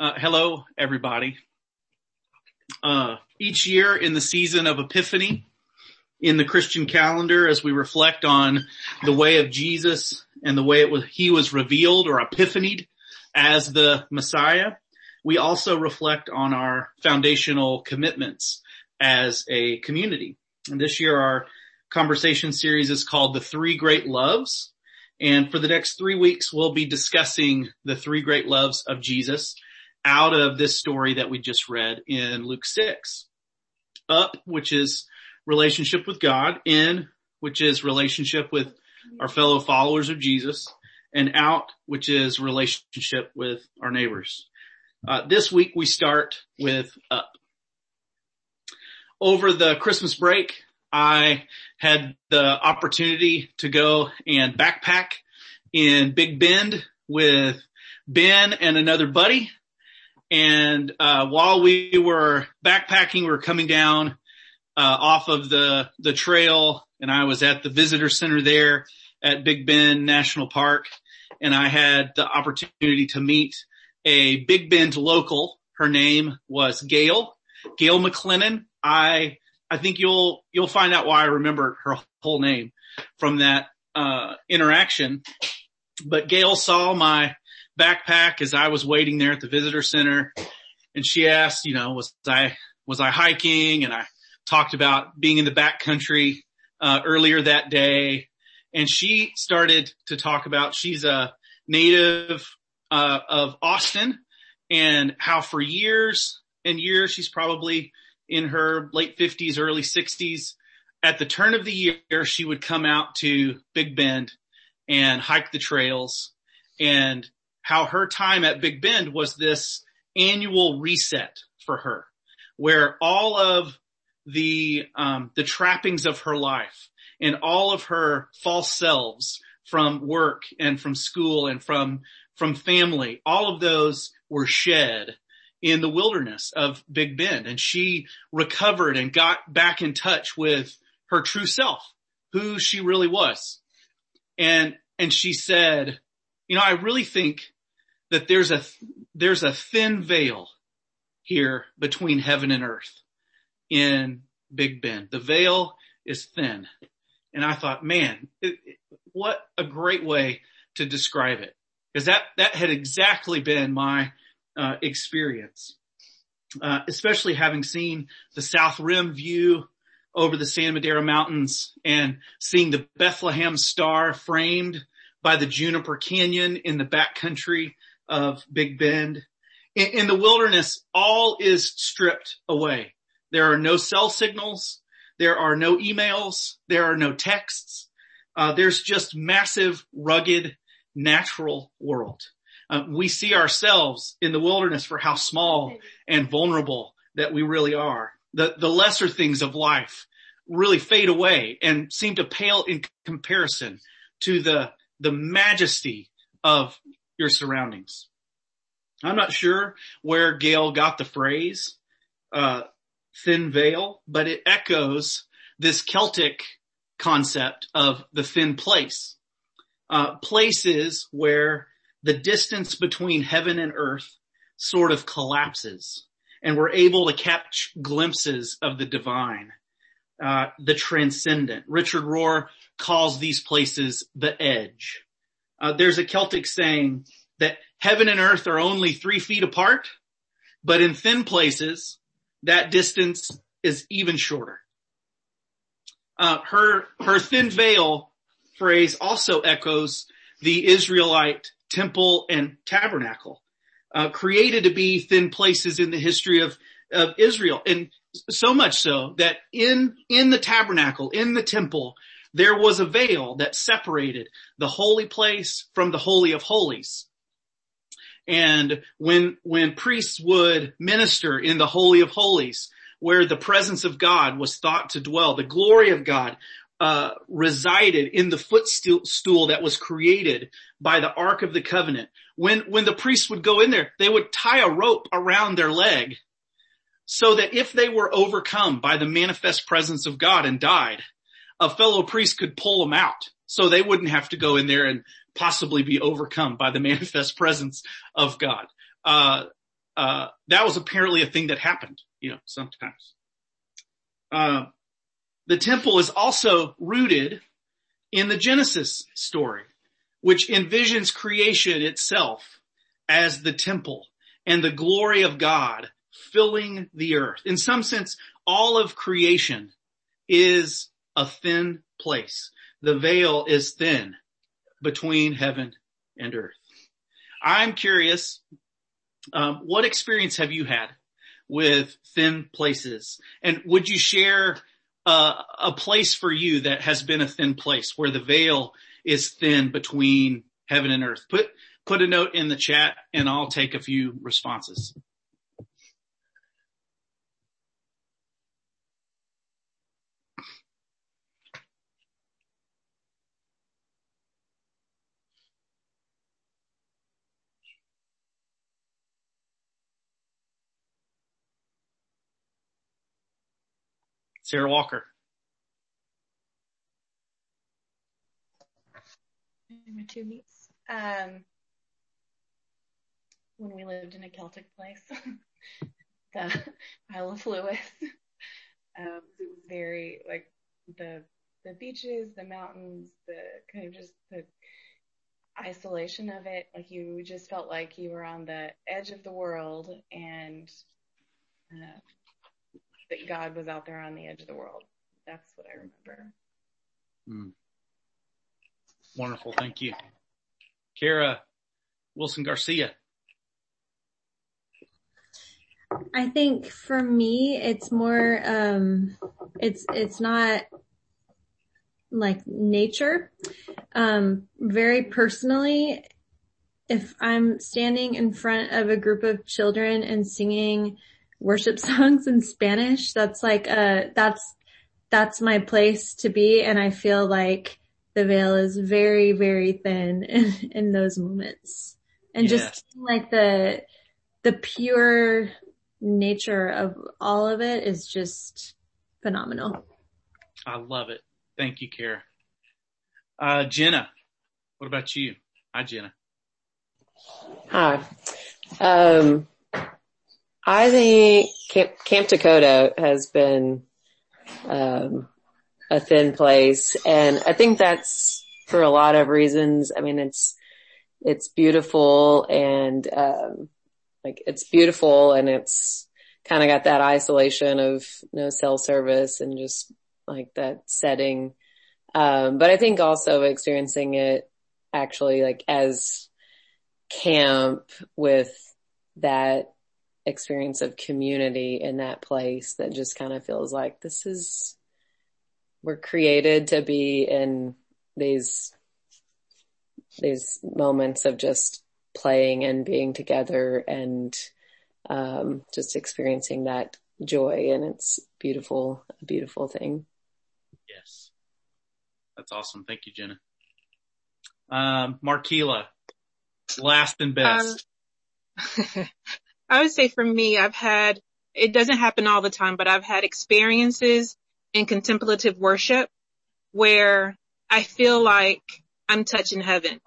Uh, hello, everybody. Uh, each year in the season of Epiphany in the Christian calendar, as we reflect on the way of Jesus and the way it was, he was revealed or epiphanied as the Messiah, we also reflect on our foundational commitments as a community. And this year our conversation series is called The Three Great Loves. And for the next three weeks, we'll be discussing the three great loves of Jesus out of this story that we just read in Luke 6. Up, which is relationship with God. In, which is relationship with our fellow followers of Jesus. And out, which is relationship with our neighbors. Uh, this week we start with up. Over the Christmas break, I had the opportunity to go and backpack in Big Bend with Ben and another buddy. And uh, while we were backpacking, we were coming down uh, off of the the trail, and I was at the visitor center there at Big Bend National Park, and I had the opportunity to meet a Big Bend local. Her name was Gail, Gail McLennan. I I think you'll you'll find out why I remember her whole name from that uh, interaction. But Gail saw my backpack as I was waiting there at the visitor center, and she asked, you know, was I was I hiking? And I talked about being in the backcountry uh, earlier that day, and she started to talk about she's a native uh, of Austin, and how for years and years she's probably in her late 50s, early 60s. At the turn of the year, she would come out to Big Bend and hike the trails and how her time at Big Bend was this annual reset for her where all of the, um, the trappings of her life and all of her false selves from work and from school and from, from family, all of those were shed in the wilderness of Big Bend and she recovered and got back in touch with her true self, who she really was. And, and she said, you know, I really think that there's a, there's a thin veil here between heaven and earth in Big Bend. The veil is thin. And I thought, man, it, it, what a great way to describe it. Cause that, that had exactly been my uh, experience, uh, especially having seen the South Rim view over the San Madero Mountains and seeing the Bethlehem star framed by the Juniper Canyon in the backcountry of Big Bend. In, in the wilderness, all is stripped away. There are no cell signals. There are no emails. There are no texts. Uh, there's just massive, rugged, natural world. Uh, we see ourselves in the wilderness for how small and vulnerable that we really are. The, the lesser things of life really fade away and seem to pale in comparison to the, the majesty of your surroundings. I'm not sure where Gail got the phrase, uh, thin veil, but it echoes this Celtic concept of the thin place. Uh, places where the distance between heaven and earth sort of collapses and we're able to catch glimpses of the divine, uh, the transcendent. Richard Rohr calls these places the edge. Uh, there's a Celtic saying that heaven and earth are only three feet apart, but in thin places, that distance is even shorter. Uh, her, her thin veil phrase also echoes the Israelite temple and tabernacle, uh, created to be thin places in the history of, of Israel. And so much so that in, in the tabernacle, in the temple, there was a veil that separated the holy place from the holy of holies. And when, when priests would minister in the holy of holies, where the presence of God was thought to dwell, the glory of God uh, resided in the footstool that was created by the Ark of the Covenant. When, when the priests would go in there, they would tie a rope around their leg so that if they were overcome by the manifest presence of God and died, a fellow priest could pull them out so they wouldn't have to go in there and possibly be overcome by the manifest presence of God. Uh, uh, that was apparently a thing that happened, you know, sometimes. Uh, the temple is also rooted in the Genesis story, which envisions creation itself as the temple and the glory of God filling the earth. In some sense, all of creation is a thin place. The veil is thin between heaven and earth. I'm curious, um, what experience have you had with thin places? And would you share uh, a place for you that has been a thin place where the veil is thin between heaven and earth? Put put a note in the chat, and I'll take a few responses. Sarah Walker. Um, when we lived in a Celtic place, the Isle of Lewis. Um, it was very like the the beaches, the mountains, the kind of just the isolation of it. Like you just felt like you were on the edge of the world and uh, that God was out there on the edge of the world. That's what I remember. Mm. Wonderful. Thank you. Kara Wilson Garcia. I think for me, it's more, um, it's, it's not like nature. Um, very personally, if I'm standing in front of a group of children and singing worship songs in Spanish. That's like, uh, that's, that's my place to be. And I feel like the veil is very, very thin in, in those moments. And yes. just like the, the pure nature of all of it is just phenomenal. I love it. Thank you, Kara. Uh, Jenna, what about you? Hi, Jenna. Hi. Um, I think Camp, Camp Dakota has been um, a thin place, and I think that's for a lot of reasons. I mean, it's it's beautiful and um, like it's beautiful, and it's kind of got that isolation of no cell service and just like that setting. Um, but I think also experiencing it actually like as camp with that experience of community in that place that just kind of feels like this is, we're created to be in these, these moments of just playing and being together and, um, just experiencing that joy and it's beautiful, a beautiful thing. Yes. That's awesome. Thank you, Jenna. Um, Markila, last and best. Um, I would say for me, I've had, it doesn't happen all the time, but I've had experiences in contemplative worship where I feel like I'm touching heaven.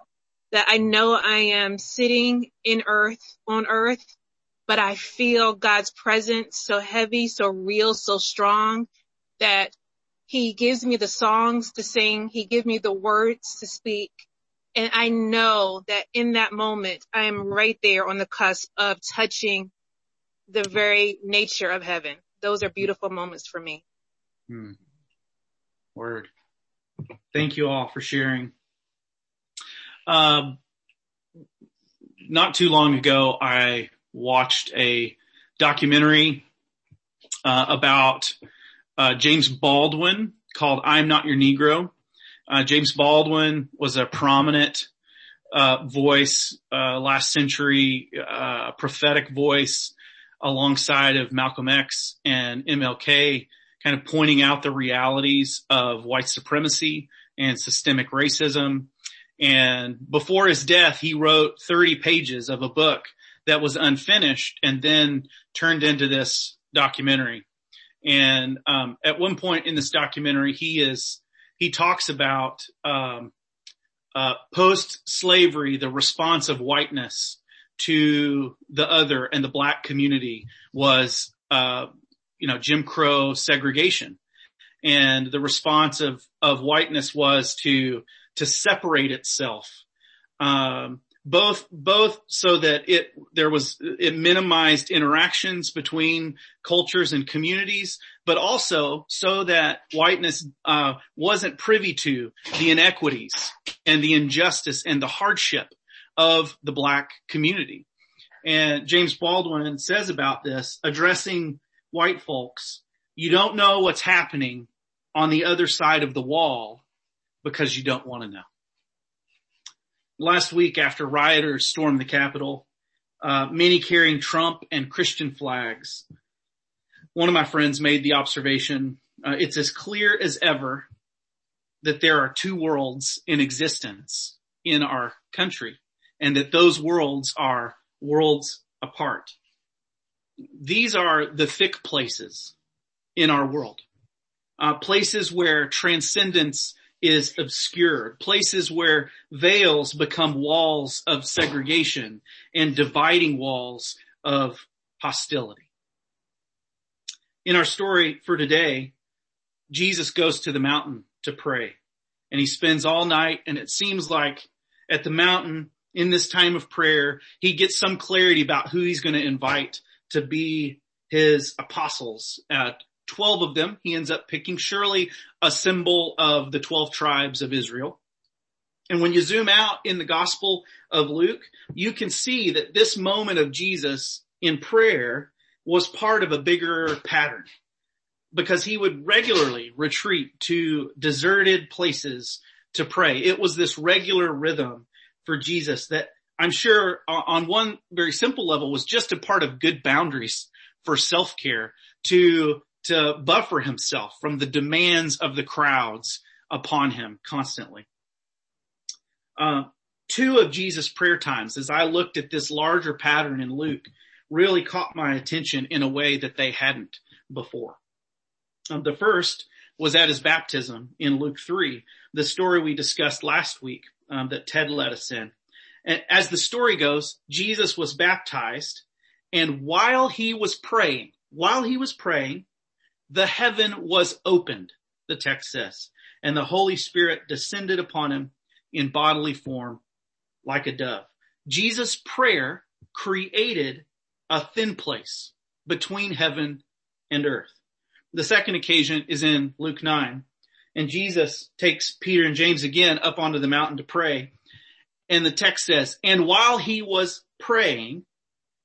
That I know I am sitting in earth, on earth, but I feel God's presence so heavy, so real, so strong that he gives me the songs to sing. He gives me the words to speak. And I know that in that moment, I am right there on the cusp of touching the very nature of heaven. Those are beautiful moments for me. Hmm. Word. Thank you all for sharing. Um, not too long ago, I watched a documentary uh, about uh, James Baldwin called "I'm Not Your Negro." Uh, James Baldwin was a prominent uh, voice, uh, last century uh, prophetic voice alongside of Malcolm X and MLK, kind of pointing out the realities of white supremacy and systemic racism. And before his death, he wrote 30 pages of a book that was unfinished and then turned into this documentary. And um, at one point in this documentary, he is he talks about um, uh, post-slavery, the response of whiteness to the other and the black community was, uh, you know, Jim Crow segregation. And the response of, of whiteness was to, to separate itself. Um, both, both so that it, there was, it minimized interactions between cultures and communities, but also so that whiteness, uh, wasn't privy to the inequities and the injustice and the hardship of the black community. And James Baldwin says about this, addressing white folks, you don't know what's happening on the other side of the wall because you don't want to know last week after rioters stormed the Capitol, uh, many carrying Trump and Christian flags. One of my friends made the observation, uh, it's as clear as ever that there are two worlds in existence in our country and that those worlds are worlds apart. These are the thick places in our world. Uh, places where transcendence is obscured, places where veils become walls of segregation and dividing walls of hostility. In our story for today, Jesus goes to the mountain to pray and he spends all night and it seems like at the mountain in this time of prayer, he gets some clarity about who he's going to invite to be his apostles at 12 of them. He ends up picking surely a symbol of the 12 tribes of Israel. And when you zoom out in the gospel of Luke, you can see that this moment of Jesus in prayer was part of a bigger pattern because he would regularly retreat to deserted places to pray. It was this regular rhythm for Jesus that I'm sure on one very simple level was just a part of good boundaries for self-care to to buffer himself from the demands of the crowds upon him constantly. Uh, two of Jesus' prayer times, as I looked at this larger pattern in Luke, really caught my attention in a way that they hadn't before. Um, the first was at his baptism in Luke 3, the story we discussed last week um, that Ted led us in. And as the story goes, Jesus was baptized and while he was praying, while he was praying, the heaven was opened, the text says, and the Holy Spirit descended upon him in bodily form like a dove. Jesus' prayer created a thin place between heaven and earth. The second occasion is in Luke 9 and Jesus takes Peter and James again up onto the mountain to pray. And the text says, and while he was praying,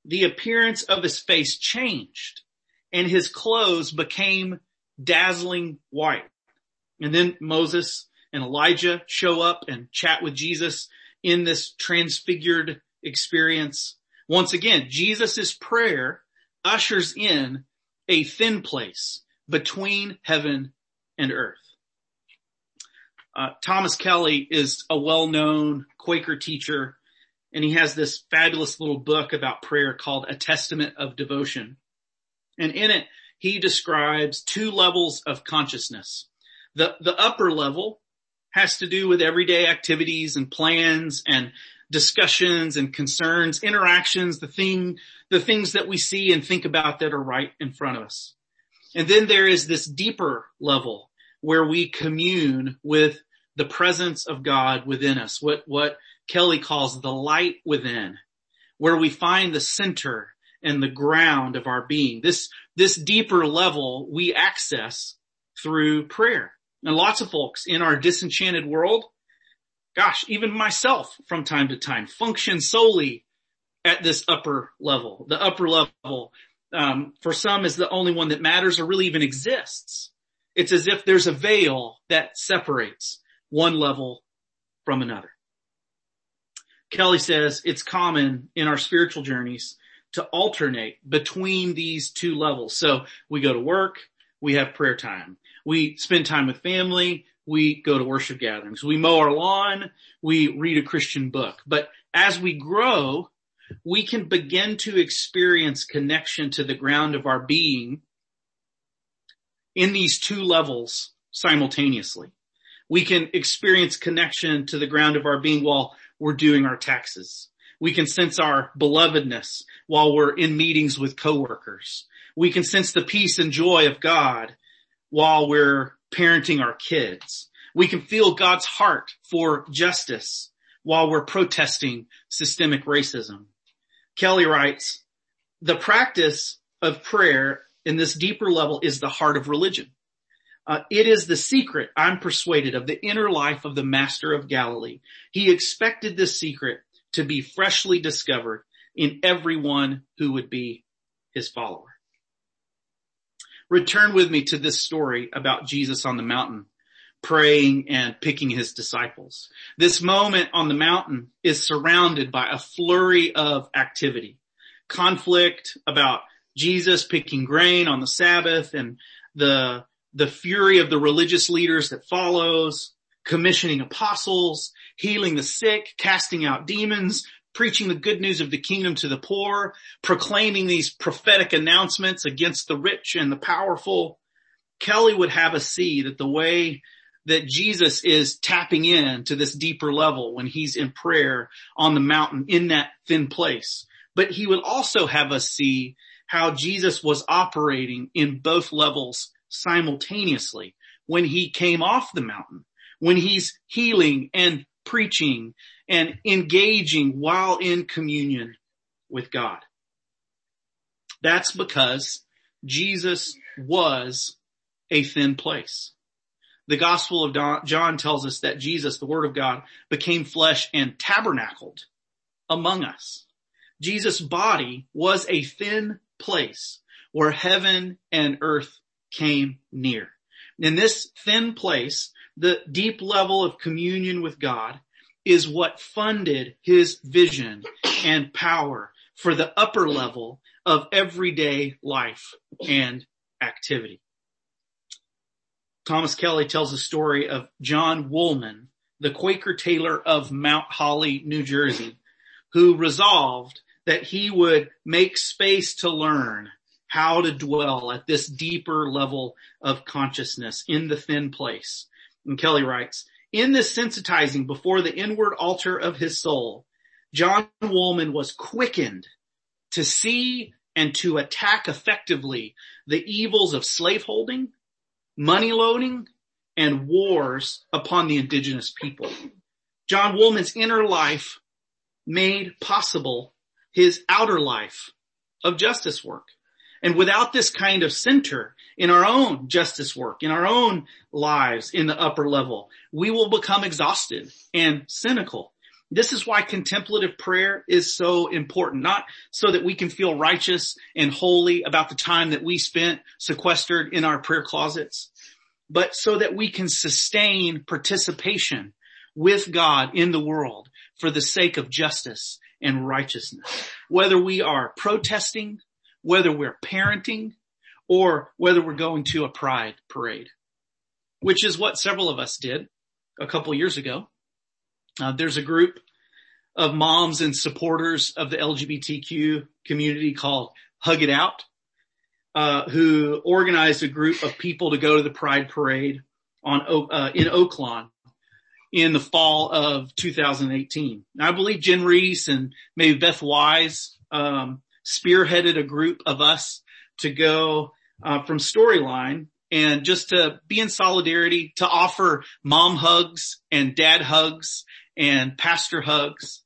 the appearance of his face changed and his clothes became dazzling white. And then Moses and Elijah show up and chat with Jesus in this transfigured experience. Once again, Jesus' prayer ushers in a thin place between heaven and earth. Uh, Thomas Kelly is a well-known Quaker teacher and he has this fabulous little book about prayer called A Testament of Devotion. And in it, he describes two levels of consciousness. The, the upper level has to do with everyday activities and plans and discussions and concerns, interactions, the thing, the things that we see and think about that are right in front of us. And then there is this deeper level where we commune with the presence of God within us, what, what Kelly calls the light within, where we find the center and the ground of our being. This, this deeper level we access through prayer. And lots of folks in our disenchanted world, gosh, even myself from time to time function solely at this upper level. The upper level, um, for some is the only one that matters or really even exists. It's as if there's a veil that separates one level from another. Kelly says it's common in our spiritual journeys to alternate between these two levels. So we go to work, we have prayer time. We spend time with family, we go to worship gatherings. We mow our lawn, we read a Christian book. But as we grow, we can begin to experience connection to the ground of our being in these two levels simultaneously. We can experience connection to the ground of our being while we're doing our taxes We can sense our belovedness while we're in meetings with coworkers. We can sense the peace and joy of God while we're parenting our kids. We can feel God's heart for justice while we're protesting systemic racism. Kelly writes, the practice of prayer in this deeper level is the heart of religion. Uh, it is the secret, I'm persuaded, of the inner life of the master of Galilee. He expected this secret to be freshly discovered in everyone who would be his follower. Return with me to this story about Jesus on the mountain, praying and picking his disciples. This moment on the mountain is surrounded by a flurry of activity, conflict about Jesus picking grain on the Sabbath and the, the fury of the religious leaders that follows, commissioning apostles, healing the sick, casting out demons, preaching the good news of the kingdom to the poor, proclaiming these prophetic announcements against the rich and the powerful. Kelly would have us see that the way that Jesus is tapping in to this deeper level when he's in prayer on the mountain in that thin place. But he would also have us see how Jesus was operating in both levels simultaneously when he came off the mountain, when he's healing and preaching and engaging while in communion with God. That's because Jesus was a thin place. The gospel of John tells us that Jesus, the word of God, became flesh and tabernacled among us. Jesus' body was a thin place where heaven and earth came near. In this thin place, the deep level of communion with God is what funded his vision and power for the upper level of everyday life and activity. Thomas Kelly tells a story of John Woolman, the Quaker tailor of Mount Holly, New Jersey, who resolved that he would make space to learn how to dwell at this deeper level of consciousness in the thin place. And Kelly writes, in this sensitizing before the inward altar of his soul, John Woolman was quickened to see and to attack effectively the evils of slaveholding, money loading, and wars upon the indigenous people. John Woolman's inner life made possible his outer life of justice work. And without this kind of center in our own justice work, in our own lives in the upper level, we will become exhausted and cynical. This is why contemplative prayer is so important, not so that we can feel righteous and holy about the time that we spent sequestered in our prayer closets, but so that we can sustain participation with God in the world for the sake of justice and righteousness. Whether we are protesting, whether we're parenting, or whether we're going to a pride parade, which is what several of us did a couple years ago. Uh, there's a group of moms and supporters of the LGBTQ community called Hug It Out, uh, who organized a group of people to go to the Pride Parade on uh, in Oaklawn in the fall of 2018. I believe Jen Reese and maybe Beth Wise um, spearheaded a group of us to go uh, from Storyline and just to be in solidarity, to offer mom hugs and dad hugs and pastor hugs.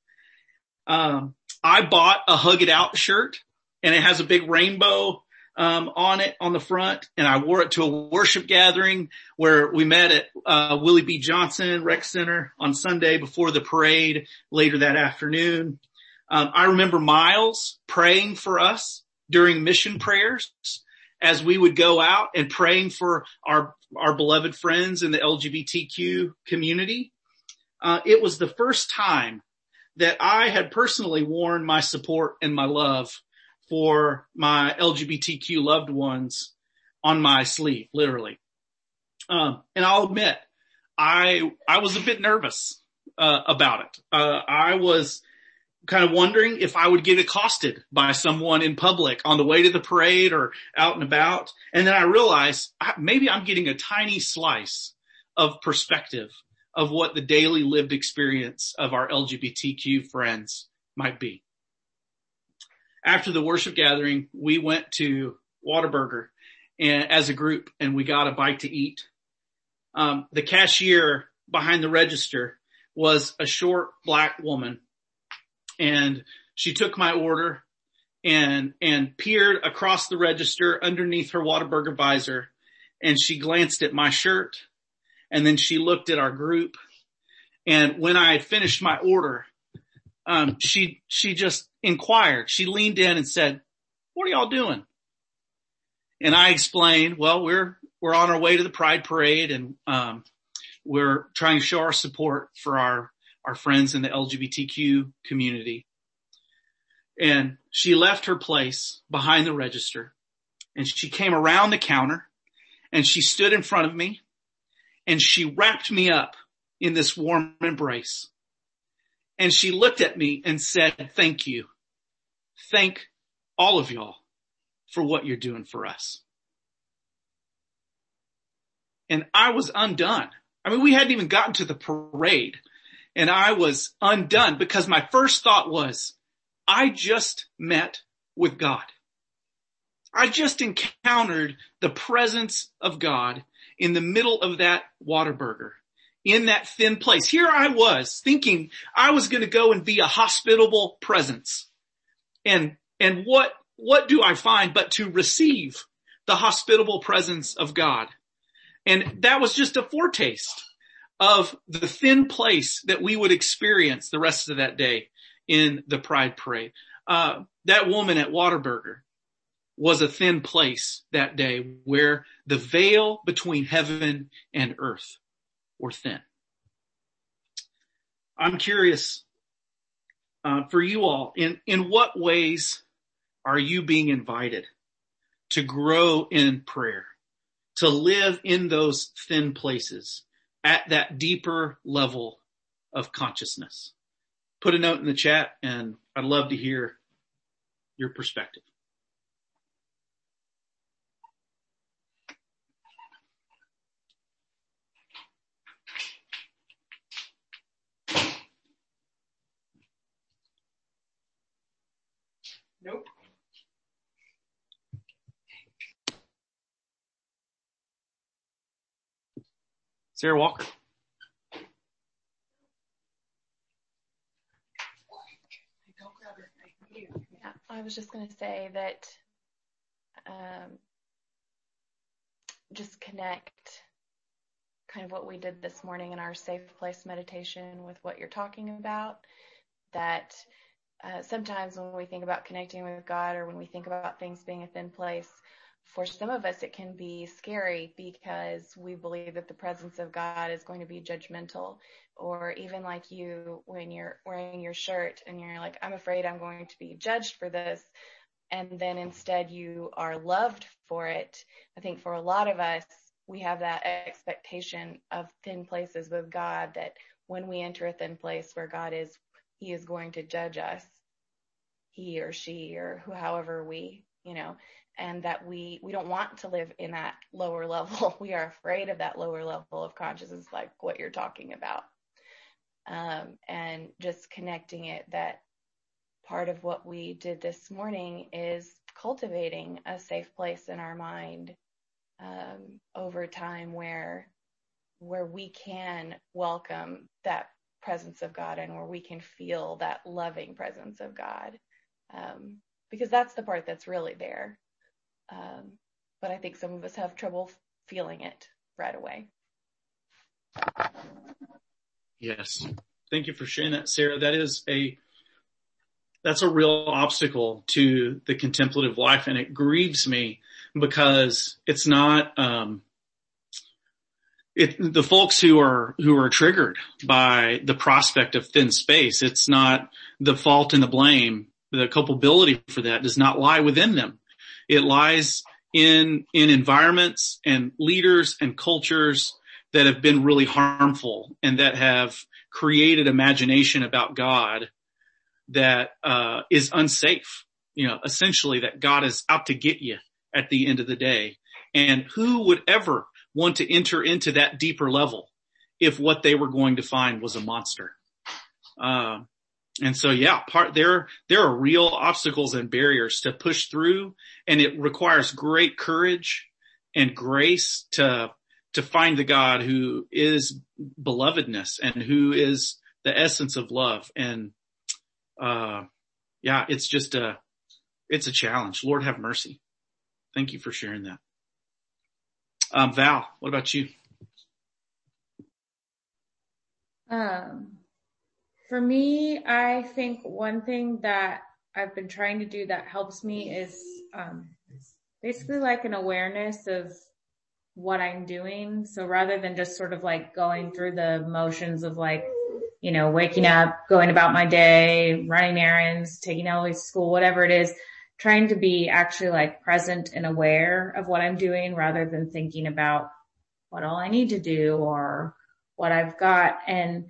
Um, I bought a Hug It Out shirt and it has a big rainbow um, on it on the front, and I wore it to a worship gathering where we met at uh, Willie B. Johnson Rec Center on Sunday before the parade later that afternoon. Um, I remember Miles praying for us during mission prayers as we would go out and praying for our our beloved friends in the LGBTQ community. Uh, it was the first time that I had personally worn my support and my love for my LGBTQ loved ones on my sleeve, literally. Um, and I'll admit, I I was a bit nervous uh, about it. Uh, I was kind of wondering if I would get accosted by someone in public on the way to the parade or out and about. And then I realized maybe I'm getting a tiny slice of perspective of what the daily lived experience of our LGBTQ friends might be. After the worship gathering, we went to Whataburger and as a group and we got a bite to eat. Um, the cashier behind the register was a short black woman and she took my order and, and peered across the register underneath her Whataburger visor and she glanced at my shirt and then she looked at our group. And when I had finished my order, um, she, she just inquired. She leaned in and said, what are y'all doing? And I explained, well, we're, we're on our way to the pride parade and, um, we're trying to show our support for our, our friends in the LGBTQ community. And she left her place behind the register and she came around the counter and she stood in front of me and she wrapped me up in this warm embrace. And she looked at me and said, thank you. Thank all of y'all for what you're doing for us. And I was undone. I mean, we hadn't even gotten to the parade and I was undone because my first thought was, I just met with God. I just encountered the presence of God in the middle of that Whataburger in that thin place. Here I was thinking I was going to go and be a hospitable presence. And, and what, what do I find but to receive the hospitable presence of God? And that was just a foretaste of the thin place that we would experience the rest of that day in the Pride Parade. Uh, that woman at Whataburger was a thin place that day where the veil between heaven and earth were thin. I'm curious uh, for you all, in, in what ways are you being invited to grow in prayer, to live in those thin places at that deeper level of consciousness? Put a note in the chat and I'd love to hear your perspective. Nope. Sarah Walker. I was just going to say that um, just connect kind of what we did this morning in our safe place meditation with what you're talking about. That uh, sometimes when we think about connecting with God or when we think about things being a thin place, for some of us it can be scary because we believe that the presence of God is going to be judgmental or even like you when you're wearing your shirt and you're like I'm afraid I'm going to be judged for this and then instead you are loved for it. I think for a lot of us we have that expectation of thin places with God that when we enter a thin place where God is he is going to judge us, he or she or who, however we, you know, and that we, we don't want to live in that lower level. We are afraid of that lower level of consciousness, like what you're talking about. Um, and just connecting it that part of what we did this morning is cultivating a safe place in our mind um, over time where where we can welcome that presence of God and where we can feel that loving presence of God. Um, because that's the part that's really there. Um, but I think some of us have trouble feeling it right away. Yes. Thank you for sharing that, Sarah. That is a, that's a real obstacle to the contemplative life and it grieves me because it's not, um, it, the folks who are, who are triggered by the prospect of thin space, it's not the fault and the blame. The culpability for that does not lie within them. It lies in, in environments and leaders and cultures that have been really harmful and that have created imagination about God that, uh, is unsafe. You know, essentially that God is out to get you at the end of the day. And who would ever want to enter into that deeper level if what they were going to find was a monster. Uh, and so yeah, part there, there are real obstacles and barriers to push through and it requires great courage and grace to, to find the God who is belovedness and who is the essence of love. And, uh, yeah, it's just a, it's a challenge. Lord have mercy. Thank you for sharing that. Um, Val, what about you? Um, for me, I think one thing that I've been trying to do that helps me is um, basically like an awareness of what I'm doing. So rather than just sort of like going through the motions of like, you know, waking up, going about my day, running errands, taking Eloise to school, whatever it is, trying to be actually like present and aware of what I'm doing rather than thinking about what all I need to do or what I've got. And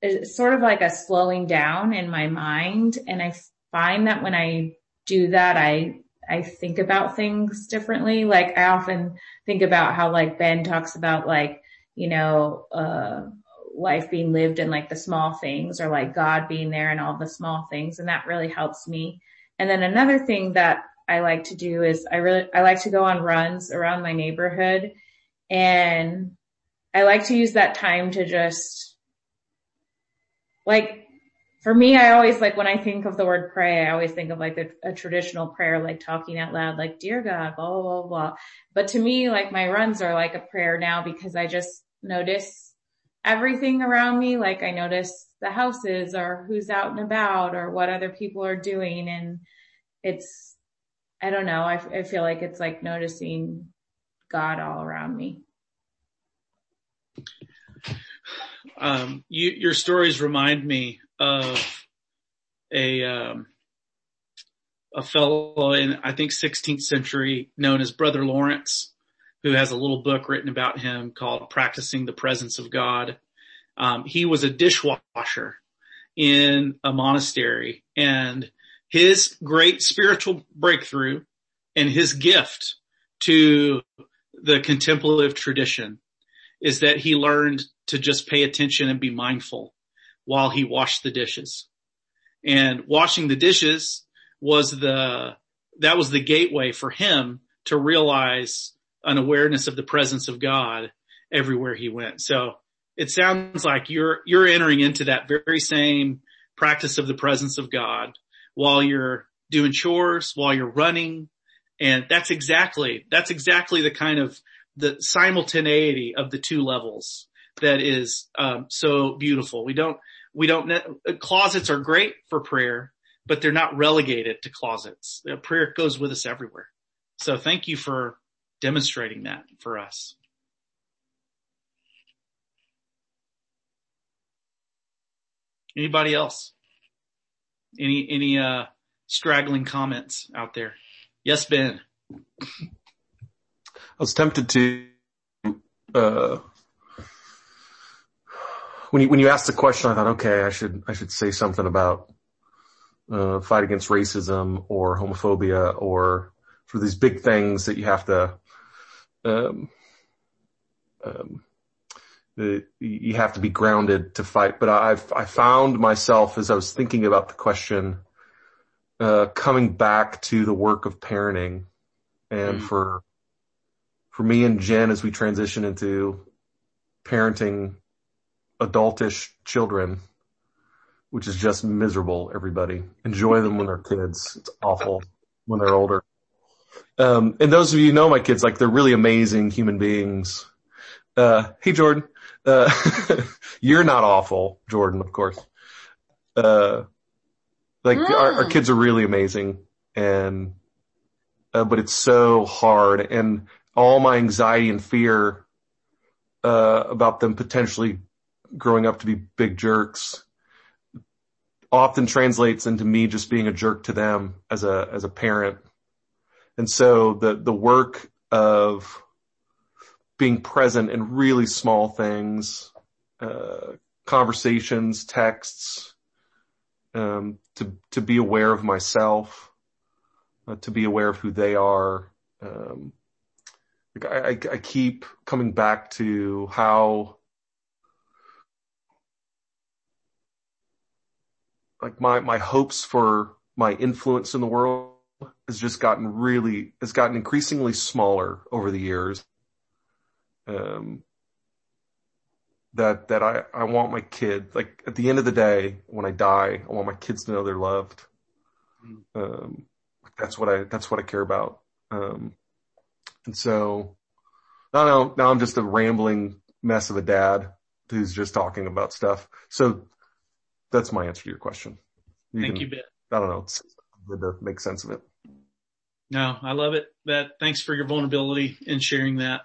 it's sort of like a slowing down in my mind. And I find that when I do that, I, I think about things differently. Like I often think about how like Ben talks about like, you know, uh, life being lived in like the small things or like God being there in all the small things. And that really helps me. And then another thing that I like to do is I really, I like to go on runs around my neighborhood and I like to use that time to just like for me, I always like when I think of the word pray, I always think of like a, a, traditional prayer, like talking out loud, like, dear God, blah, blah, blah, blah. But to me, like my runs are like a prayer now because I just notice everything around me. Like I notice the houses or who's out and about or what other people are doing. And it's, I don't know. I, I feel like it's like noticing God all around me. Um, you, your stories remind me of a, um, a fellow in, I think 16th century known as Brother Lawrence, who has a little book written about him called Practicing the Presence of God. Um, he was a dishwasher in a monastery and his great spiritual breakthrough and his gift to the contemplative tradition is that he learned to just pay attention and be mindful while he washed the dishes. And washing the dishes was the, that was the gateway for him to realize an awareness of the presence of God everywhere he went. So it sounds like you're, you're entering into that very same practice of the presence of God while you're doing chores, while you're running. And that's exactly, that's exactly the kind of the simultaneity of the two levels that is um, so beautiful. We don't we don't closets are great for prayer, but they're not relegated to closets. Prayer goes with us everywhere. So thank you for demonstrating that for us. Anybody else? Any any uh straggling comments out there? Yes, Ben. I was tempted to, uh, when you, when you asked the question, I thought, okay, I should, I should say something about, uh, fight against racism or homophobia or for these big things that you have to, um, um, you have to be grounded to fight. But I've, I found myself as I was thinking about the question, uh, coming back to the work of parenting and mm. for for me and Jen as we transition into parenting adultish children, which is just miserable, everybody. Enjoy them when they're kids. It's awful when they're older. Um, and those of you who know my kids, like they're really amazing human beings. Uh, hey Jordan, uh, you're not awful, Jordan, of course. Uh, like mm. our, our, hmm. kids are really amazing and, uh, but it's so hard. And all my anxiety and fear uh, about them potentially growing up to be big jerks often translates into me just being a jerk to them as a as a parent. And so the the work of being present in really small things, uh, conversations, texts, um, to to be aware of myself, uh, to be aware of who they are, um, I, I, I keep coming back to how like my, my hopes for my influence in the world has just gotten really, has gotten increasingly smaller over the years. Um, that, that I, I want my kid, like at the end of the day, when I die, I want my kids to know they're loved. Um, that's what I, that's what I care about. Um, and so, I don't know, now I'm just a rambling mess of a dad who's just talking about stuff. So that's my answer to your question. You Thank can, you, Ben. I don't know. It's good to make sense of it. No, I love it. That thanks for your vulnerability and sharing that.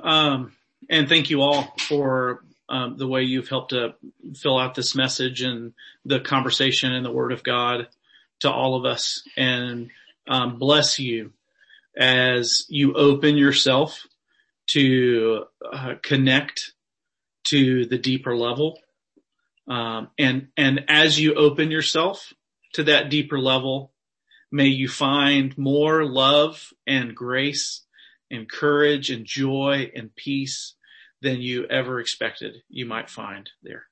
Um, and thank you all for um, the way you've helped to fill out this message and the conversation and the Word of God to all of us. And um, bless you as you open yourself to uh, connect to the deeper level. Um, and, and as you open yourself to that deeper level, may you find more love and grace and courage and joy and peace than you ever expected you might find there.